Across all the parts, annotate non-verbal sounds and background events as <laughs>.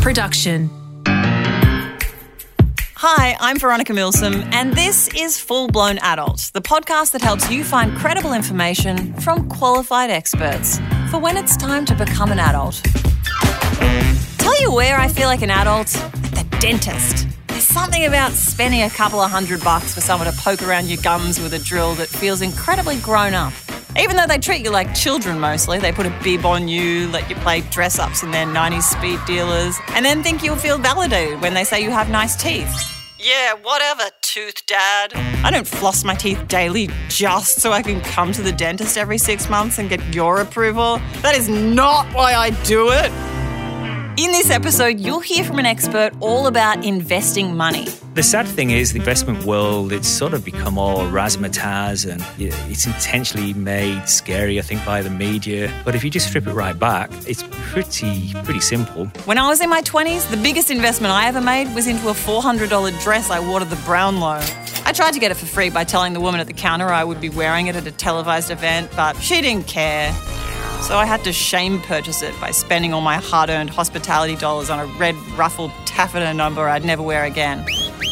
production. Hi, I'm Veronica Milsom, and this is Full Blown Adult, the podcast that helps you find credible information from qualified experts for when it's time to become an adult. Tell you where I feel like an adult? At the dentist. There's something about spending a couple of hundred bucks for someone to poke around your gums with a drill that feels incredibly grown up. Even though they treat you like children mostly, they put a bib on you, let you play dress ups in their 90s speed dealers, and then think you'll feel validated when they say you have nice teeth. Yeah, whatever, tooth dad. I don't floss my teeth daily just so I can come to the dentist every six months and get your approval. That is not why I do it. In this episode, you'll hear from an expert all about investing money. The sad thing is, the investment world, it's sort of become all razzmatazz and it's intentionally made scary, I think, by the media. But if you just strip it right back, it's pretty, pretty simple. When I was in my 20s, the biggest investment I ever made was into a $400 dress I wore to the Brownlow. I tried to get it for free by telling the woman at the counter I would be wearing it at a televised event, but she didn't care. So I had to shame purchase it by spending all my hard earned hospitality dollars on a red ruffled taffeta number I'd never wear again.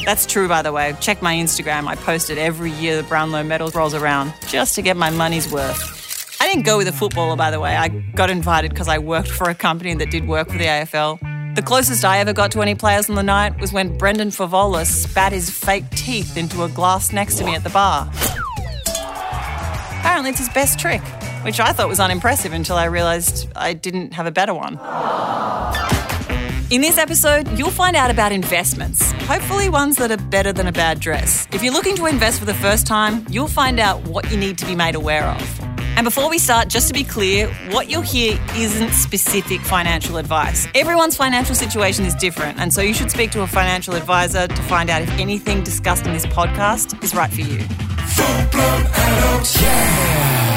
That's true, by the way. Check my Instagram. I post it every year the Brownlow medal rolls around just to get my money's worth. I didn't go with a footballer, by the way. I got invited because I worked for a company that did work for the AFL. The closest I ever got to any players on the night was when Brendan Fevola spat his fake teeth into a glass next to me at the bar. Apparently, it's his best trick which I thought was unimpressive until I realised I didn't have a better one. In this episode, you'll find out about investments, hopefully ones that are better than a bad dress. If you're looking to invest for the first time, you'll find out what you need to be made aware of. And before we start, just to be clear, what you'll hear isn't specific financial advice. Everyone's financial situation is different, and so you should speak to a financial advisor to find out if anything discussed in this podcast is right for you. Full blown adult, yeah.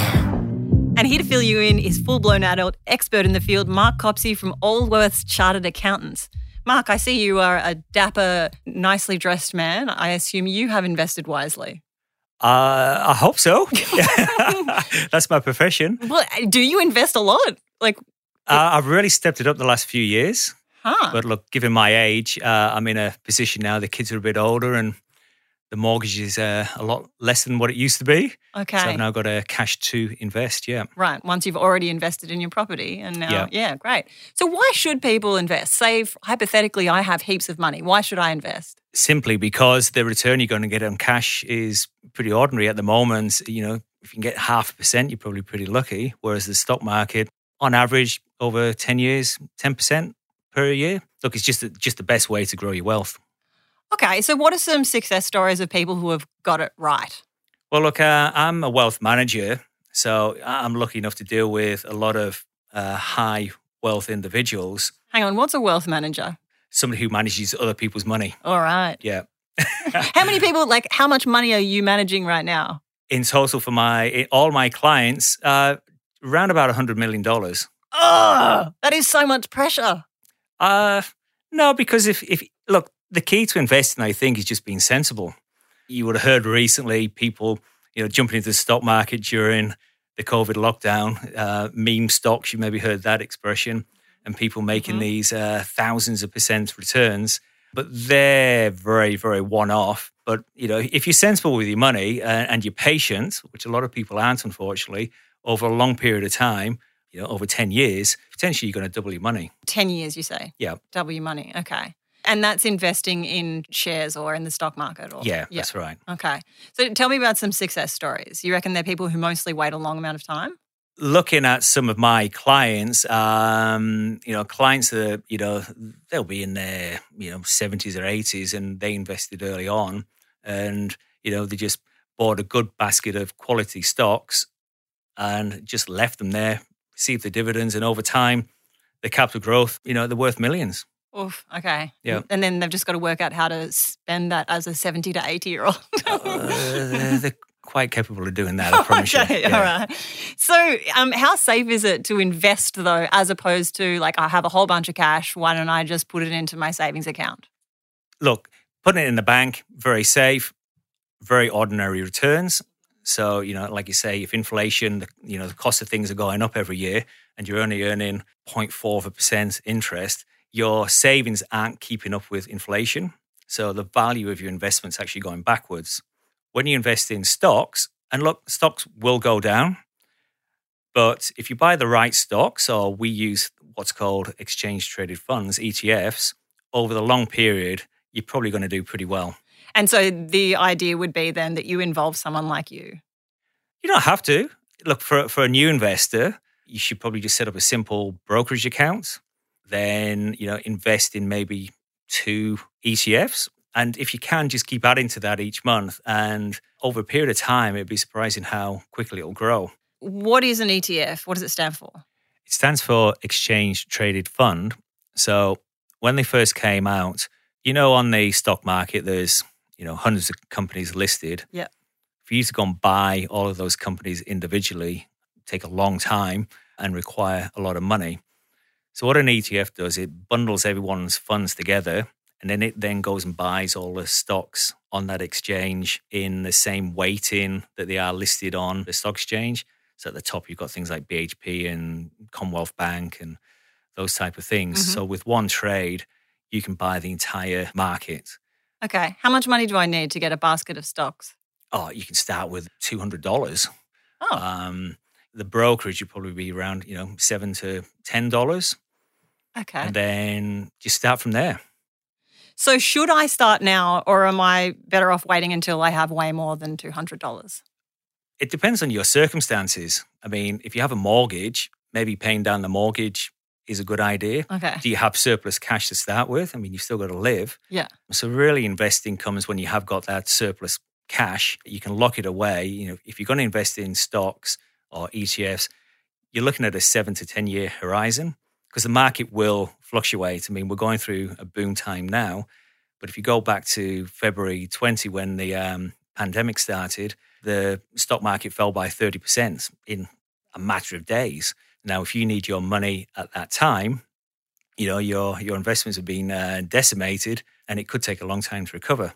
Here to fill you in is full blown adult expert in the field, Mark Copsey from Allworths Chartered Accountants. Mark, I see you are a dapper, nicely dressed man. I assume you have invested wisely. Uh, I hope so. <laughs> <laughs> That's my profession. Well, do you invest a lot? Like, uh, I've really stepped it up the last few years. Huh. But look, given my age, uh, I'm in a position now. The kids are a bit older, and the mortgage is uh, a lot less than what it used to be. Okay. So I've now got a cash to invest. Yeah. Right. Once you've already invested in your property, and now, yeah, yeah great. So why should people invest? Say, hypothetically, I have heaps of money. Why should I invest? Simply because the return you're going to get on cash is pretty ordinary at the moment. You know, if you can get half a percent, you're probably pretty lucky. Whereas the stock market, on average, over ten years, ten percent per year. Look, it's just just the best way to grow your wealth. Okay, so what are some success stories of people who have got it right? Well, look, uh, I'm a wealth manager, so I'm lucky enough to deal with a lot of uh, high wealth individuals. Hang on, what's a wealth manager? Somebody who manages other people's money. All right. Yeah. <laughs> how many people, like, how much money are you managing right now? In total, for my all my clients, uh, around about a hundred million dollars. Oh, that is so much pressure. Uh, no, because if if look, the key to investing, I think, is just being sensible. You would have heard recently people, you know, jumping into the stock market during the COVID lockdown, uh, meme stocks. You maybe heard that expression, and people making mm-hmm. these uh, thousands of percent returns. But they're very, very one-off. But you know, if you're sensible with your money uh, and you're patient, which a lot of people aren't, unfortunately, over a long period of time, you know, over 10 years, potentially you're going to double your money. 10 years, you say? Yeah. Double your money. Okay. And that's investing in shares or in the stock market? Or, yeah, yeah, that's right. Okay. So tell me about some success stories. You reckon they're people who mostly wait a long amount of time? Looking at some of my clients, um, you know, clients that, you know, they'll be in their, you know, 70s or 80s and they invested early on and, you know, they just bought a good basket of quality stocks and just left them there, received the dividends, and over time, the capital growth, you know, they're worth millions. Oof. Okay. Yeah. And then they've just got to work out how to spend that as a seventy to eighty year old. uh, they're quite capable of doing that. I <laughs> promise okay, you. Yeah. All right. So, um, how safe is it to invest though, as opposed to like I have a whole bunch of cash? Why don't I just put it into my savings account? Look, putting it in the bank, very safe, very ordinary returns. So, you know, like you say, if inflation, the, you know, the cost of things are going up every year and you're only earning 0.4 of a percent interest, your savings aren't keeping up with inflation. So the value of your investment's actually going backwards. When you invest in stocks, and look, stocks will go down, but if you buy the right stocks, or we use what's called exchange traded funds, ETFs, over the long period, you're probably going to do pretty well. And so the idea would be then that you involve someone like you. You don't have to. Look, for, for a new investor, you should probably just set up a simple brokerage account, then, you know, invest in maybe two ETFs. And if you can, just keep adding to that each month. And over a period of time, it'd be surprising how quickly it'll grow. What is an ETF? What does it stand for? It stands for Exchange Traded Fund. So when they first came out, you know, on the stock market, there's you know hundreds of companies listed. Yeah. For you to go and buy all of those companies individually take a long time and require a lot of money. So what an ETF does, it bundles everyone's funds together and then it then goes and buys all the stocks on that exchange in the same weighting that they are listed on the stock exchange. So at the top you've got things like BHP and Commonwealth Bank and those type of things. Mm-hmm. So with one trade, you can buy the entire market. Okay. How much money do I need to get a basket of stocks? Oh, you can start with two hundred dollars. Oh. Um, the brokerage would probably be around, you know, seven to ten dollars. Okay. And then just start from there. So should I start now or am I better off waiting until I have way more than two hundred dollars? It depends on your circumstances. I mean, if you have a mortgage, maybe paying down the mortgage is a good idea. Okay. Do you have surplus cash to start with? I mean, you've still got to live. Yeah. So really investing comes when you have got that surplus cash. You can lock it away. You know, if you're going to invest in stocks or ETFs, you're looking at a seven to 10 year horizon because the market will fluctuate. I mean, we're going through a boom time now. But if you go back to February 20 when the um, pandemic started, the stock market fell by 30% in a matter of days. Now, if you need your money at that time, you know your your investments have been uh, decimated, and it could take a long time to recover.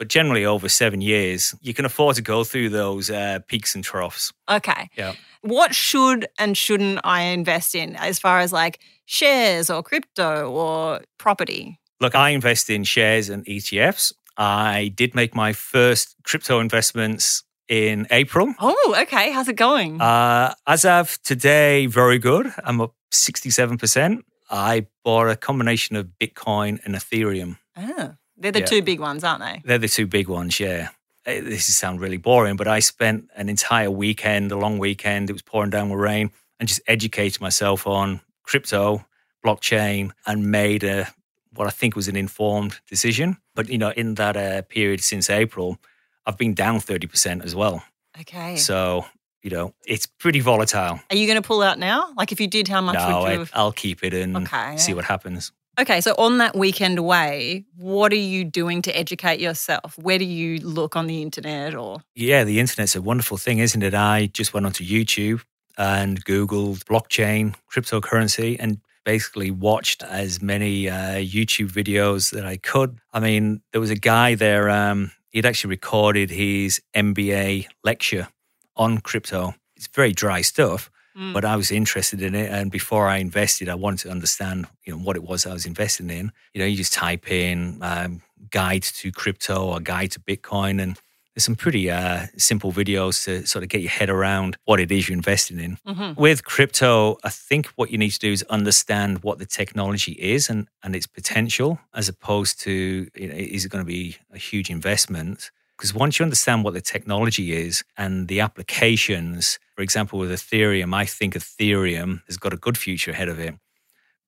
But generally, over seven years, you can afford to go through those uh, peaks and troughs. Okay. Yeah. What should and shouldn't I invest in as far as like shares or crypto or property? Look, I invest in shares and ETFs. I did make my first crypto investments in April. Oh, okay. How's it going? Uh, as of today, very good. I'm up 67%. I bought a combination of Bitcoin and Ethereum. Oh, they're the yeah. two big ones, aren't they? They're the two big ones, yeah. Eh, this is sound really boring, but I spent an entire weekend, a long weekend. It was pouring down with rain, and just educated myself on crypto, blockchain, and made a what I think was an informed decision. But you know, in that uh, period since April, I've been down 30% as well. Okay. So, you know, it's pretty volatile. Are you going to pull out now? Like if you did, how much no, would you? I, will keep it and okay. see what happens. Okay, so on that weekend away, what are you doing to educate yourself? Where do you look on the internet or? Yeah, the internet's a wonderful thing, isn't it? I just went onto YouTube and Googled blockchain, cryptocurrency, and basically watched as many uh, YouTube videos that I could. I mean, there was a guy there, um, he'd actually recorded his MBA lecture on crypto. It's very dry stuff, mm. but I was interested in it. And before I invested, I wanted to understand, you know, what it was I was investing in. You know, you just type in um, guide to crypto or guide to Bitcoin and there's some pretty uh, simple videos to sort of get your head around what it is you're investing in. Mm-hmm. With crypto, I think what you need to do is understand what the technology is and, and its potential, as opposed to you know, is it going to be a huge investment? Because once you understand what the technology is and the applications, for example, with Ethereum, I think Ethereum has got a good future ahead of it.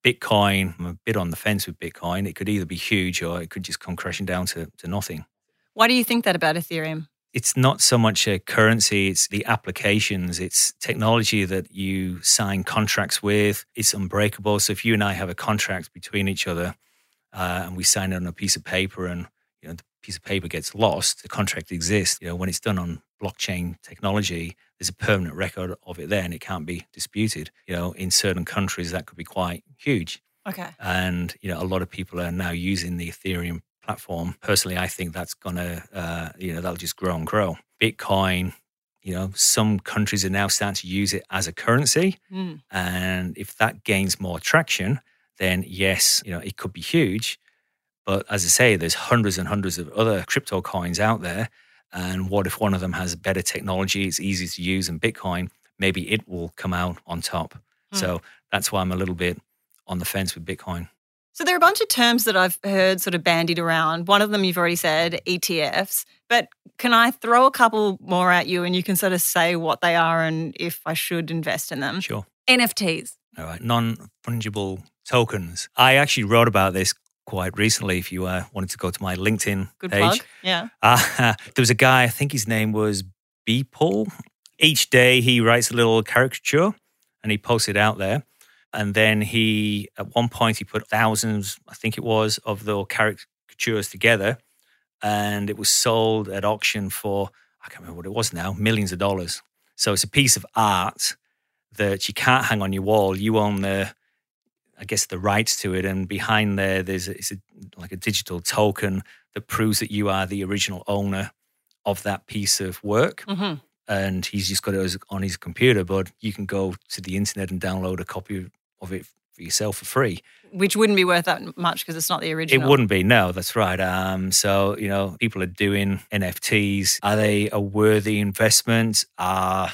Bitcoin, I'm a bit on the fence with Bitcoin. It could either be huge or it could just come crashing down to, to nothing. Why do you think that about Ethereum? It's not so much a currency, it's the applications, it's technology that you sign contracts with. It's unbreakable. So if you and I have a contract between each other uh, and we sign it on a piece of paper and you know, the piece of paper gets lost, the contract exists. You know, when it's done on blockchain technology, there's a permanent record of it there and it can't be disputed. You know, in certain countries that could be quite huge. Okay. And, you know, a lot of people are now using the Ethereum platform. Personally, I think that's going to, uh, you know, that'll just grow and grow. Bitcoin, you know, some countries are now starting to use it as a currency. Mm. And if that gains more traction, then yes, you know, it could be huge. But as I say, there's hundreds and hundreds of other crypto coins out there. And what if one of them has better technology, it's easy to use than Bitcoin? Maybe it will come out on top. Hmm. So that's why I'm a little bit on the fence with Bitcoin. So there are a bunch of terms that I've heard sort of bandied around. One of them you've already said, ETFs. But can I throw a couple more at you and you can sort of say what they are and if I should invest in them? Sure. NFTs. All right. Non fungible tokens. I actually wrote about this quite recently. If you uh, wanted to go to my LinkedIn Good page, plug. Yeah. <laughs> Uh, there was a guy, I think his name was Beeple. Each day he writes a little caricature and he posts it out there. And then he, at one point, he put thousands, I think it was, of the caricatures together. And it was sold at auction for, I can't remember what it was now, millions of dollars. So it's a piece of art that you can't hang on your wall. You own the, I guess, the rights to it. And behind there, there's a, it's a, like a digital token that proves that you are the original owner of that piece of work. hmm And he's just got it on his computer, but you can go to the internet and download a copy of it for yourself for free. Which wouldn't be worth that much because it's not the original. It wouldn't be, no, that's right. Um, so, you know, people are doing NFTs. Are they a worthy investment? Uh,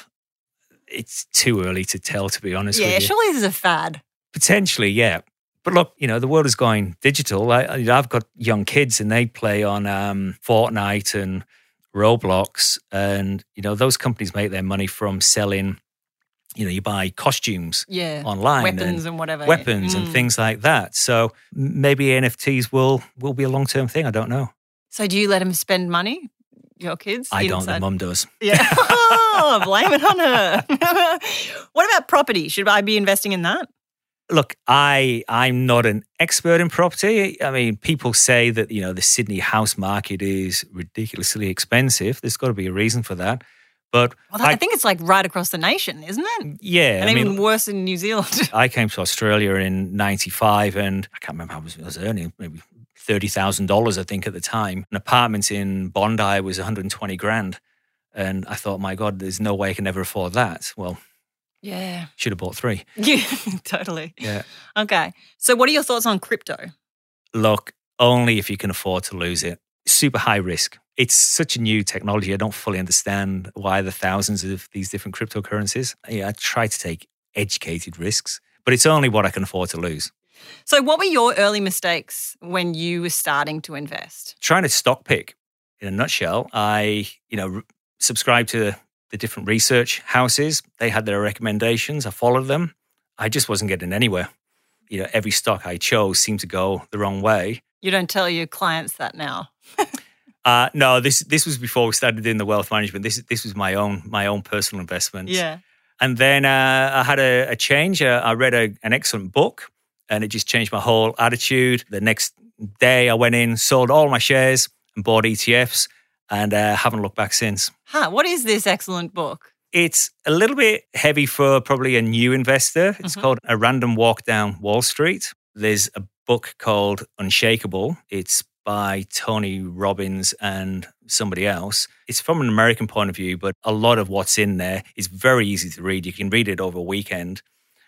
it's too early to tell, to be honest Yeah, with you. surely this is a fad. Potentially, yeah. But look, you know, the world is going digital. I, I've got young kids and they play on um, Fortnite and Roblox. And, you know, those companies make their money from selling, you know, you buy costumes Yeah. online Weapons and and whatever. weapons and Mm. things like that. So maybe NFTs will will be a long term thing. I don't know. So do you let them spend money? Your kids? I don't. The mum does. Yeah. oh, <laughs> <laughs> blame it on her. <laughs> what about property? Should I be investing in that? Look, I I'm not an expert in property. I mean, people say that you know the Sydney house market is ridiculously expensive. There's got to be a reason for that. But Well, I, I, think it's like right across the nation, isn't it? yeah, And I mean, even worse in New Zealand. <laughs> I came to Australia in '95, and I can't remember how much I was earning, maybe thirty thousand dollars, I think, at the time. An apartment in Bondi was 120 grand, and I thought, my God, there's no way I can ever afford that. Well, yeah. should have bought three. Yeah, <laughs> totally. Yeah. Okay. So, what are your thoughts on crypto? Look, only if you can afford to lose it. Super high risk. It's such a new technology. I don't fully understand why the thousands of these different cryptocurrencies. Yeah, I try to take educated risks, but it's only what I can afford to lose. So, what were your early mistakes when you were starting to invest? trying to stock pick in a nutshell i you know subscribed to the different research houses. They had their recommendations. I followed them. I just wasn't getting anywhere. You know every stock i chose seemed to go the wrong way. You don't tell your clients that now. <laughs> uh, no this this was before we started doing the wealth management. This this was my own my own personal investment Yeah. and then uh, i had a, a change. Uh, i read a, an excellent book and it just changed my whole attitude. The next day i went in sold all my shares and bought etfs and uh, haven't looked back since Huh. What is this excellent book? it's a little bit heavy for probably a new investor. It's Mhm. called A Random Walk Down Wall Street. There's a book called Unshakeable. It's by Tony Robbins and somebody else. It's from an American point of view, but a lot of what's in there is very easy to read. You can read it over a weekend,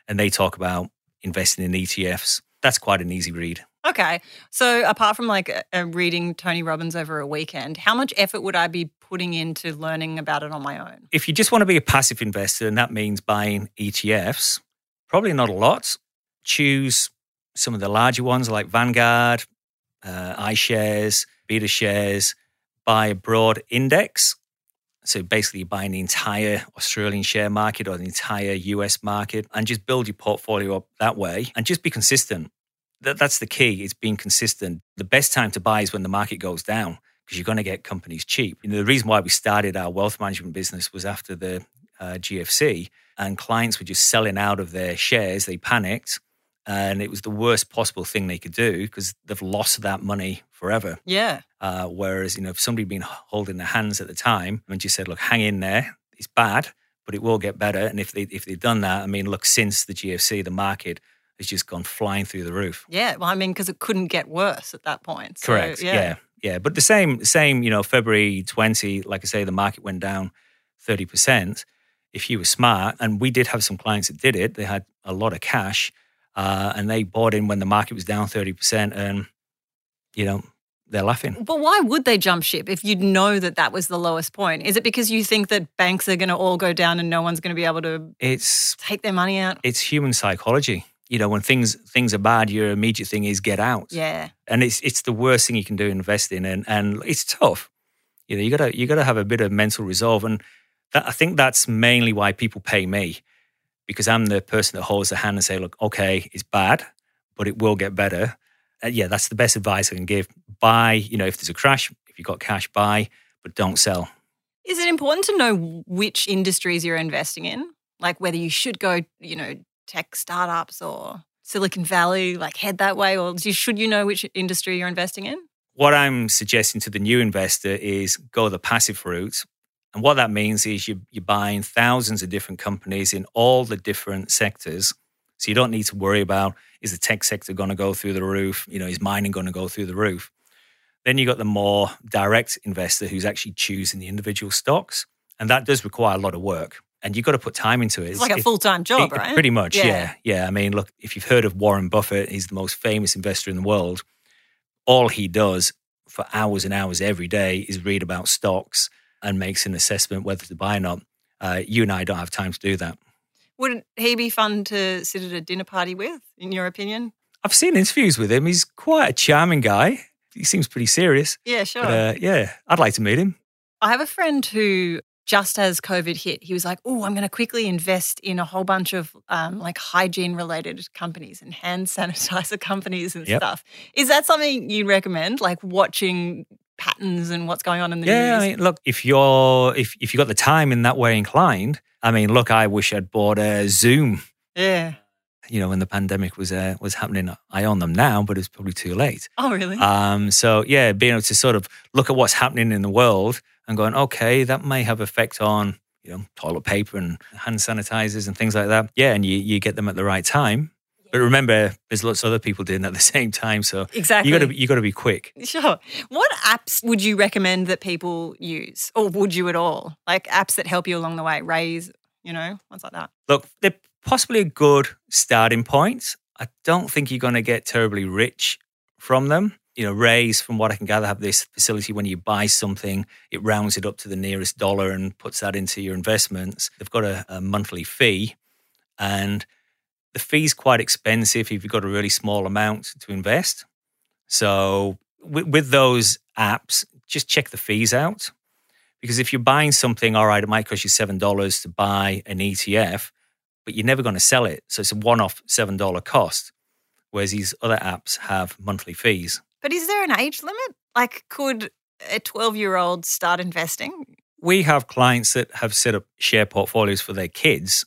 and they talk about investing in ETFs. That's quite an easy read. Okay. So, apart from like uh, reading Tony Robbins over a weekend, how much effort would I be putting into learning about it on my own? If you just want to be a passive investor, and that means buying ETFs, probably not a lot. Choose some of the larger ones like Vanguard, uh, iShares, Beta Shares. Buy a broad index. So basically, you're buying the entire Australian share market or the entire US market and just build your portfolio up that way and just be consistent. That, that's the key. It's being consistent. The best time to buy is when the market goes down because you're going to get companies cheap. You know, the reason why we started our wealth management business was after the uh, GFC, and clients were just selling out of their shares. They panicked, and it was the worst possible thing they could do because they've lost that money forever. Yeah. Uh, whereas, you know, if somebody had been holding their hands at the time and just said, "Look, hang in there. It's bad, but it will get better." And if they if they'd done that, I mean, look, since the GFC, the market has just gone flying through the roof. Yeah. Well, I mean, because it couldn't get worse at that point. So, Correct. yeah. yeah. But the same, same. You know, February twenty, like I say, the market went down thirty percent. If you were smart, and we did have some clients that did it, they had a lot of cash. uh, and they bought in when the market was down 30%. And, you know, they're laughing. But why would they jump ship if you know that that was the lowest point? Is it because you think that banks are going to all go down and no one's going to be able to It's take their money out? it's human psychology. You know, when things things are bad, your immediate thing is get out. Yeah. and it's it's the worst thing you can do investing and and it's tough you know you gotta you gotta have a bit of mental resolve and that, i think that's mainly why people pay me because i'm the person that holds the hand and say look okay it's bad but it will get better uh, yeah that's the best advice i can give buy you know if there's a crash if you've got cash buy but don't sell Is it important to know which industries you're investing in? Like whether you should go, you know, tech startups or Silicon Valley, like head that way, or you- should you know which industry you're investing in? what I'm suggesting to the new investor is go the passive route. And what that means is you, you're buying thousands of different companies in all the different sectors. So you don't need to worry about is the tech sector going to go through the roof? You know, is mining going to go through the roof? Then you've got the more direct investor who's actually choosing the individual stocks. And that does require a lot of work. And you've got to put time into it. It's like a full time job, it- right? Pretty much, Yeah. yeah. yeah. I mean, look, if you've heard of Warren Buffett, he's the most famous investor in the world. All he does for hours and hours every day is read about stocks and makes an assessment whether to buy or not. Uh, you and I don't have time to do that. Wouldn't he be fun to sit at a dinner party with, in your opinion? I've seen interviews with him. He's quite a charming guy. He seems pretty serious. Yeah, sure. But uh, yeah, I'd like to meet him. I have a friend who, just as COVID hit, he was like, "Oh, I'm going to quickly invest in a whole bunch of um, like hygiene related companies and hand <laughs> sanitizer companies and Yep. stuff." Is that something you recommend? Like watching patterns and what's going on in the Yeah, I news? mean, look, if you're if if you got the time in that way inclined, I mean, look, I wish I'd bought a Zoom yeah. You know, when the pandemic was uh, was happening, I own them now, but it's probably too late. Oh, really? Um, so yeah, being able to sort of look at what's happening in the world and going, okay, that may have effect on you know toilet paper and hand sanitizers and things like that. Yeah, and you you get them at the right time. But remember, there's lots of other people doing that at the <laughs> same time, so exactly. you got to you got to be quick. Sure. What apps would you recommend that people use, or would you at all? Like apps that help you along the way, Raise, you know, ones like that. Look, they're possibly a good starting point. I don't think you're going to get terribly rich from them. You know, Raise, from what I can gather, have this facility when you buy something, it rounds it up to the nearest dollar and puts that into your investments. They've got a, a monthly fee, and the fee's quite expensive if you've got a really small amount to invest. So, with, with those apps, just check the fees out. Because if you're buying something, all right, it might cost you $7 to buy an ETF, but you're never going to sell it. So it's a one off $7 cost. Whereas these other apps have monthly fees. But is there an age limit? Like, could a 12 year old start investing? We have clients that have set up share portfolios for their kids,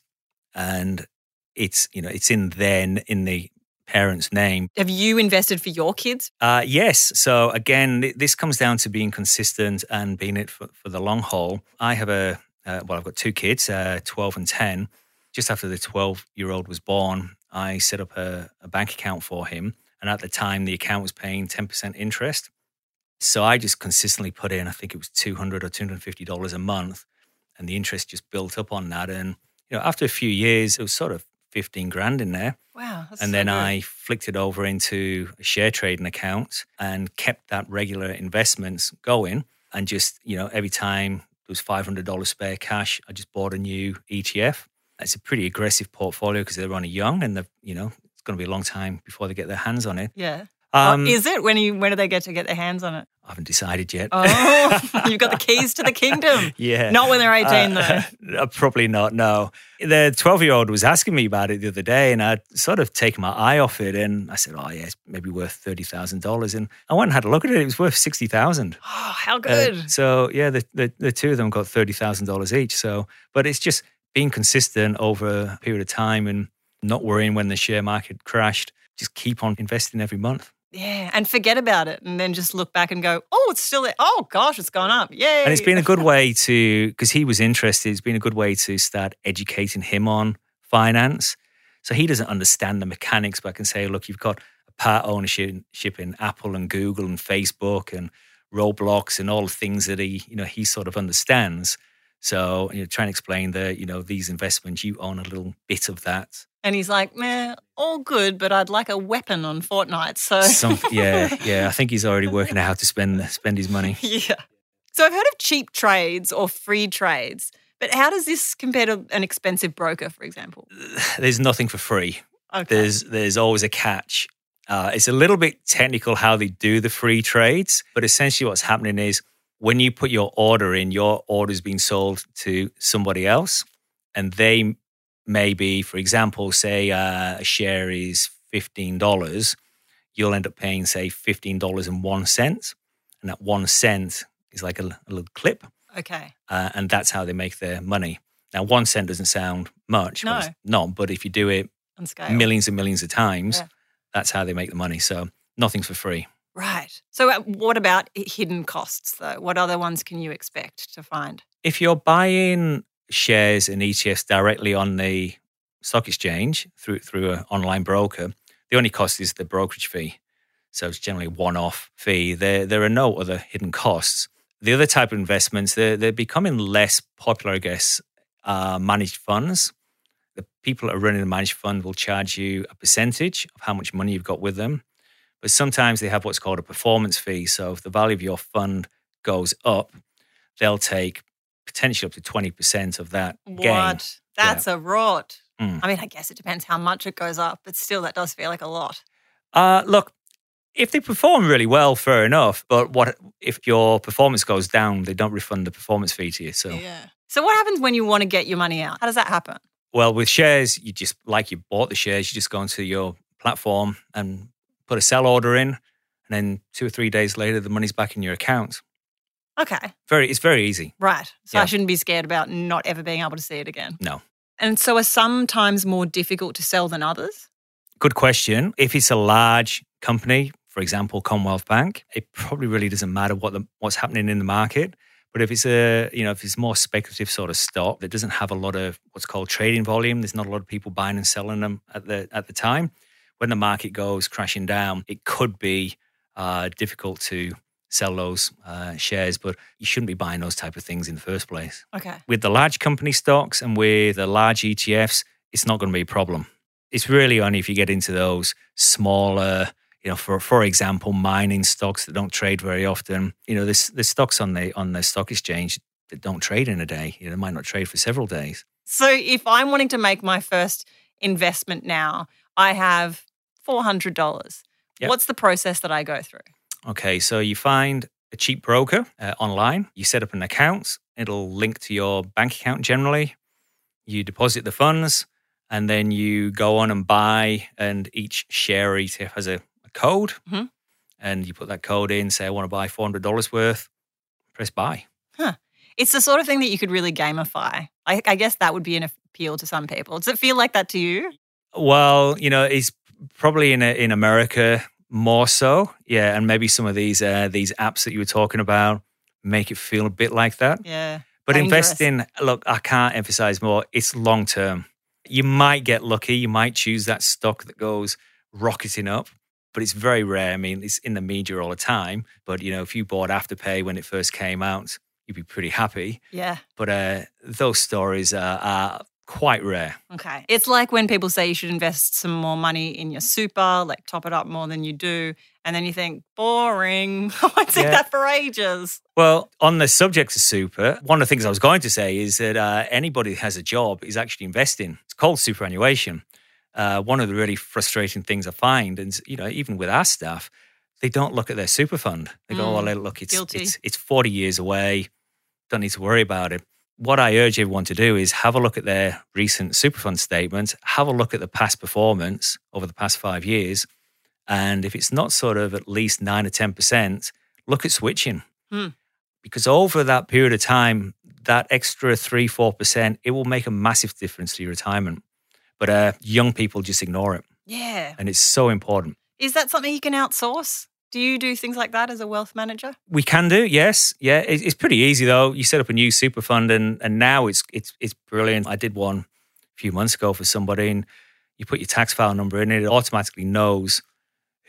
and it's you know it's in their in the parent's name. Have you invested for your kids? Uh, yes. So again, th- this comes down to being consistent and being it for, for the long haul. I have a uh, well, I've got two kids, uh, twelve and ten. Just after the twelve-year-old was born, I set up a, a bank account for him, and at the time, the account was paying ten percent interest. So I just consistently put in, I think it was two hundred or two hundred fifty dollars a month, and the interest just built up on that. And you know, after a few years, it was sort of fifteen grand in there. Wow. And so then good. I flicked it over into a share trading account and kept that regular investments going. And just, you know, every time there was $500 spare cash, I just bought a new ETF. It's a pretty aggressive portfolio because they're only young and, the, you know, it's going to be a long time before they get their hands on it. Yeah. Um, oh, is it? When, you, when do they get to get their hands on it? I haven't decided yet. Oh, <laughs> you've got the keys to the kingdom. <laughs> yeah. Not when they're 18, Uh, uh, <laughs> probably not. No, the twelve-year-old was asking me about it the other day, and I'd sort of taken my eye off it, and I said, "Oh, yeah, it's maybe worth thirty thousand dollars." And I went and had a look at it; it was worth sixty thousand. though. <gasps> Oh, how Uh, good. so yeah, the, the the two of them got thirty thousand dollars each. So, but it's just being consistent over a period of time and not worrying when the share market crashed. Just keep on investing every month. yeah. And forget about it. And then just look back and go, oh, it's still there. Oh, gosh, it's gone up. Yay. And it's been a good way to, because he was interested, it's been a good way to start educating him on finance. So he doesn't understand the mechanics, but I can say, look, you've got a part ownership in Apple and Google and Facebook and Roblox and all the things that he, you know, he sort of understands. So you know, try and explain that you know these investments, you own a little bit of that. And he's like, "Meh, all good, but I'd like a weapon on Fortnite." So Some, <laughs> yeah, yeah. I think he's already working out how to spend spend his money. <laughs> yeah. So I've heard of cheap trades or free trades, but how does this compare to an expensive broker, for example? <sighs> There's nothing for free. Okay. There's there's always a catch. Uh, it's a little bit technical how they do the free trades, but essentially what's happening is when you put your order in, your order's being sold to somebody else, and they maybe, for example, say uh, a share is fifteen dollars, you'll end up paying say fifteen dollars and one cent, and that one cent is like a, a little clip, okay. uh, and that's how they make their money. Now, one cent doesn't sound much, No. not, but if you do it millions and millions of times, Yeah. that's how they make the money. So nothing's for free. Right. So uh, what about hidden costs though? What other ones can you expect to find? If you're buying shares and ETFs directly on the stock exchange through through an online broker, the only cost is the brokerage fee. So it's generally one-off fee. There there are no other hidden costs. The other type of investments, they're, they're becoming less popular, I guess, uh, managed funds. The people that are running the managed fund will charge you a percentage of how much money you've got with them. But sometimes they have what's called a performance fee. So if the value of your fund goes up, they'll take potentially up to 20% of that gain. What? That's a rot. Mm. I mean, I guess it depends how much it goes up, but still, that does feel like a lot. Uh, look, if they perform really well, fair enough. But what if your performance goes down? They don't refund the performance fee to you. So, Yeah. So what happens when you want to get your money out? How does that happen? well, with shares, you just like you bought the shares, you just go onto your platform and put a sell order in, and then two or three days later, the money's back in your account. Okay. Very, it's very easy. Right. So I shouldn't be scared about not ever being able to see it again. No. And so are sometimes more difficult to sell than others? Good question. If it's a large company, for example, Commonwealth Bank, it probably really doesn't matter what the, what's happening in the market. But if it's a, you know, if it's more speculative sort of stock that doesn't have a lot of what's called trading volume, there's not a lot of people buying and selling them at the at the time. When the market goes crashing down, it could be uh, difficult to sell those uh, shares. But you shouldn't be buying those type of things in the first place Okay. with the large company stocks and with the large ETFs, it's not going to be a problem. It's really only if you get into those smaller, you know, for for example, mining stocks that don't trade very often. You know, there's there's stocks on the on the stock exchange that don't trade in a day. You know, they might not trade for several days. So if I'm wanting to make my first investment now, I have $400. Yep. What's the process that I go through? Okay, so you find a cheap broker uh, online. You set up an account. It'll link to your bank account generally. You deposit the funds, and then you go on and buy. And each share ETF has a, a code, Mhm. and you put that code in. Say, I want to buy four hundred dollars worth. Press buy. Huh. It's the sort of thing that you could really gamify. I, I guess that would be an appeal to some people. Does it feel like that to you? Well, you know, it's probably in in America more so, yeah, and maybe some of these uh, these apps that you were talking about make it feel a bit like that. Yeah. But Dangerous. investing, look, I can't emphasize more. It's long term. You might get lucky. You might choose that stock that goes rocketing up, but it's very rare. I mean, it's in the media all the time. But you know, if you bought Afterpay when it first came out, you'd be pretty happy. Yeah. But uh, those stories are, are quite rare. Okay. It's like when people say you should invest some more money in your super, like top it up more than you do. And then you think, boring. <laughs> I take Yeah. that for ages. Well, on the subject of super, one of the things I was going to say is that uh, anybody who has a job is actually investing. It's called superannuation. Uh, one of the really frustrating things I find, and you know, even with our staff, they don't look at their super fund. They go, Mm, "Well, look, it's it's it's forty years away. Don't need to worry about it." What I urge everyone to do is have a look at their recent super fund statements, have a look at the past performance over the past five years, and if it's not sort of at least nine or ten percent, look at switching because over that period of time, that extra three, four percent, it will make a massive difference to your retirement. But uh, young people just ignore it, Yeah. and it's so important. Is that something you can outsource? Do you do things like that as a wealth manager? We can do, yes, yeah. It, it's pretty easy though. You set up a new super fund, and and now it's it's it's brilliant. I did one a few months ago for somebody, and you put your tax file number in, it automatically knows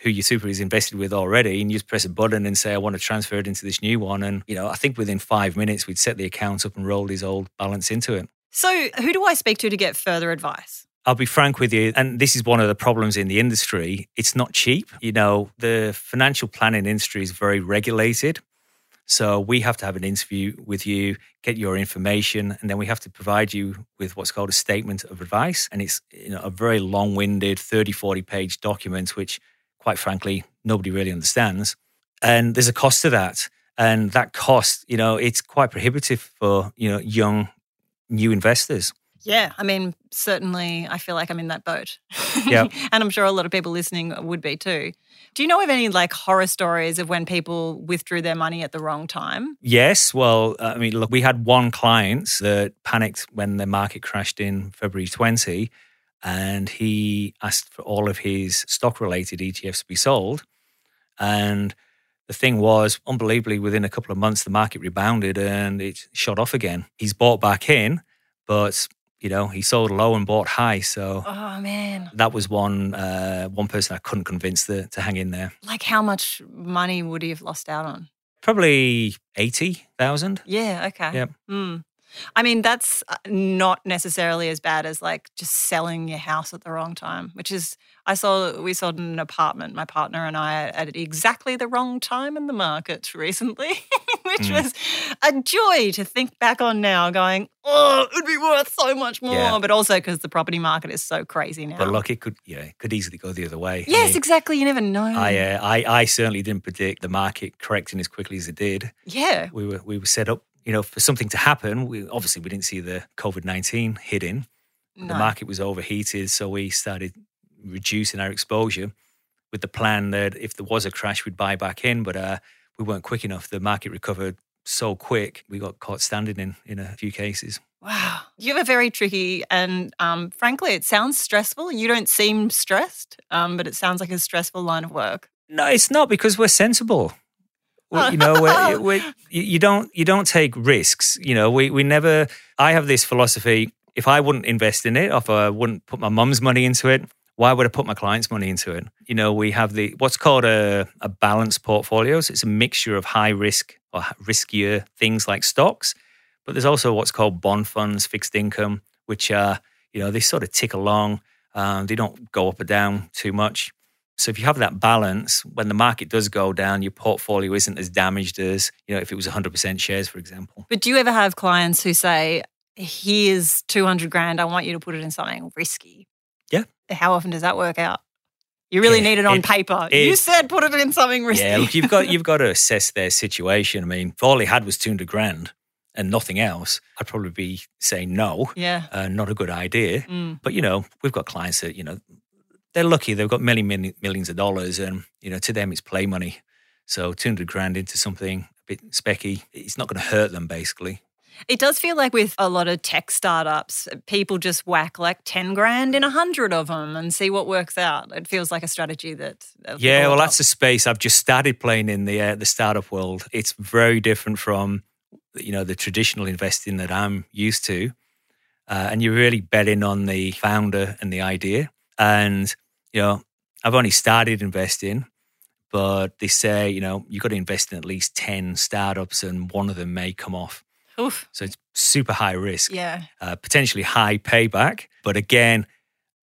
who your super is invested with already, and you just press a button and say, I want to transfer it into this new one. And, you know, I think within five minutes, we'd set the account up and roll his old balance into it. So, who do I speak to to get further advice? I'll be frank with you, and this is one of the problems in the industry. It's not cheap. You know, the financial planning industry is very regulated. So we have to have an interview with you, get your information, and then we have to provide you with what's called a statement of advice. And it's you know, a very long winded 30, 40 page document, which quite frankly, nobody really understands. And there's a cost to that. And that cost, you know, it's quite prohibitive for, you know, young new investors. Yeah, I mean, certainly I feel like I'm in that boat. Yeah. <laughs> and I'm sure a lot of people listening would be too. Do you know of any like horror stories of when people withdrew their money at the wrong time? Yes. Well, uh, I mean, look, we had one client that panicked when the market crashed in February 20 and he asked for all of his stock related ETFs to be sold. And the thing was, unbelievably, within a couple of months, the market rebounded and it shot off again. He's bought back in, but you know he sold low and bought high. So Oh man. that was one uh, one person I couldn't convince the, to hang in there. Like how much money would he have lost out on? Probably eighty thousand. Yeah, okay. Yep. Hmm. I mean, that's uh, not necessarily as bad as like just selling your house at the wrong time, which is, I saw, we sold an apartment, my partner and I, at exactly the wrong time in the market recently, <laughs> which Mm. was a joy to think back on now, going, oh, it would be worth so much more. Yeah. But also because the property market is so crazy now. But look, it could yeah, it could easily go the other way. I yes, mean, exactly. You never know. I, uh, I I certainly didn't predict the market correcting as quickly as it did. yeah. We were we were set up, you know, for something to happen. We obviously we didn't see the COVID nineteen hitting. No. The market was overheated, so we started reducing our exposure with the plan that if there was a crash, we'd buy back in. But uh, we weren't quick enough. The market recovered so quick, we got caught standing in in a few cases. Wow. You have a very tricky and um, frankly, it sounds stressful. You don't seem stressed, um, but it sounds like a stressful line of work. No, it's not because we're sensible. We- you know, we're, we you don't you don't take risks. You know, we we never. I have this philosophy: if I wouldn't invest in it, or if I wouldn't put my mum's money into it, why would I put my clients' money into it? You know, we have the what's called a a balanced portfolio. So it's a mixture of high risk or riskier things like stocks, but there's also what's called bond funds, fixed income, which are you know they sort of tick along. Um, they don't go up or down too much. So if you have that balance, when the market does go down, your portfolio isn't as damaged as you know if it was 100% shares, for example. But do you ever have clients who say, here's 200 grand, I want you to put it in something risky? Yeah. How often does that work out? You really Yeah, need it on it- paper. you said put it in something risky. Yeah, look, you've got you've got to <laughs> assess their situation. I mean, if all he had was 200 grand and nothing else, I'd probably be saying no, yeah. uh, not a good idea. Mm. But you know, we've got clients that you know they're lucky; they've got many, many millions of dollars, and you know, to them it's play money. So 200 grand into something a bit specky, it's not going to hurt them, basically. It does feel like with a lot of tech startups, people just whack like 10 grand in a hundred of them and see what works out. It feels like a strategy that. Yeah, well, that's the space I've just started playing in the uh, the startup world. It's very different from you know the traditional investing that I'm used to, uh, and you're really betting on the founder and the idea. And you know, I've only started investing, but they say you know you've got to invest in at least ten startups, and one of them may come off. Oof. So it's super high risk, Yeah. uh, potentially high payback. But again,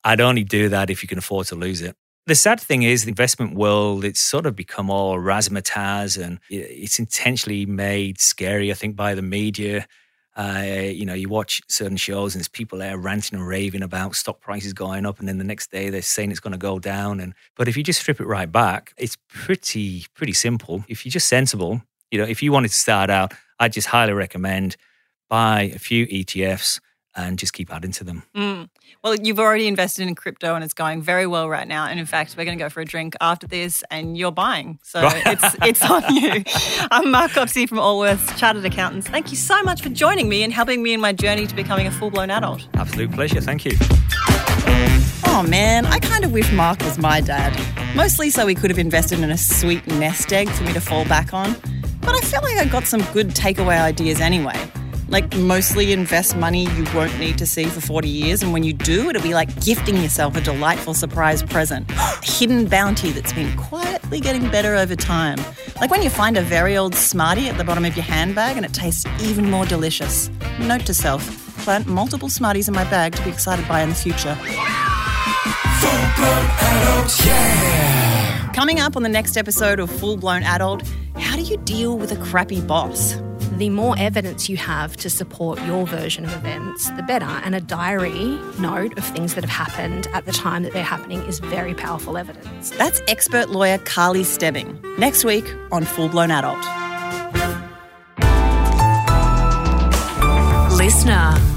I'd only do that if you can afford to lose it. The sad thing is, the investment world, it's sort of become all razzmatazz and it's intentionally made scary, I think, by the media. Uh, you know, you watch certain shows and there's people there ranting and raving about stock prices going up, and then the next day they're saying it's going to go down. And but if you just strip it right back, it's pretty pretty simple. If you're just sensible, you know, if you wanted to start out, I'd just highly recommend buy a few ETFs and just keep adding to them. Mm. Well, you've already invested in crypto and it's going very well right now. And in fact, we're going to go for a drink after this and you're buying. So <laughs> it's, it's on you. I'm Mark Copsey from Allworths Chartered Accountants. Thank you so much for joining me and helping me in my journey to becoming a full blown adult. Absolute pleasure. Thank you. Oh man, I kind of wish Mark was my dad. Mostly so he could have invested in a sweet nest egg for me to fall back on. But I feel like I got some good takeaway ideas anyway. Like mostly invest money you won't need to see for 40 years. And when you do, it'll be like gifting yourself a delightful surprise present. <gasps> a hidden bounty that's been quietly getting better over time. Like when you find a very old Smartie at the bottom of your handbag and it tastes even more delicious. Note to self plant multiple Smarties in my bag to be excited by in the future. Full blown adult, yeah. Coming up on the next episode of Full Blown Adult, how do you deal with a crappy boss? The more evidence you have to support your version of events, the better. And a diary note of things that have happened at the time that they're happening is very powerful evidence. That's expert lawyer Carly Stebbing. Next week on Full Blown Adult. Listener.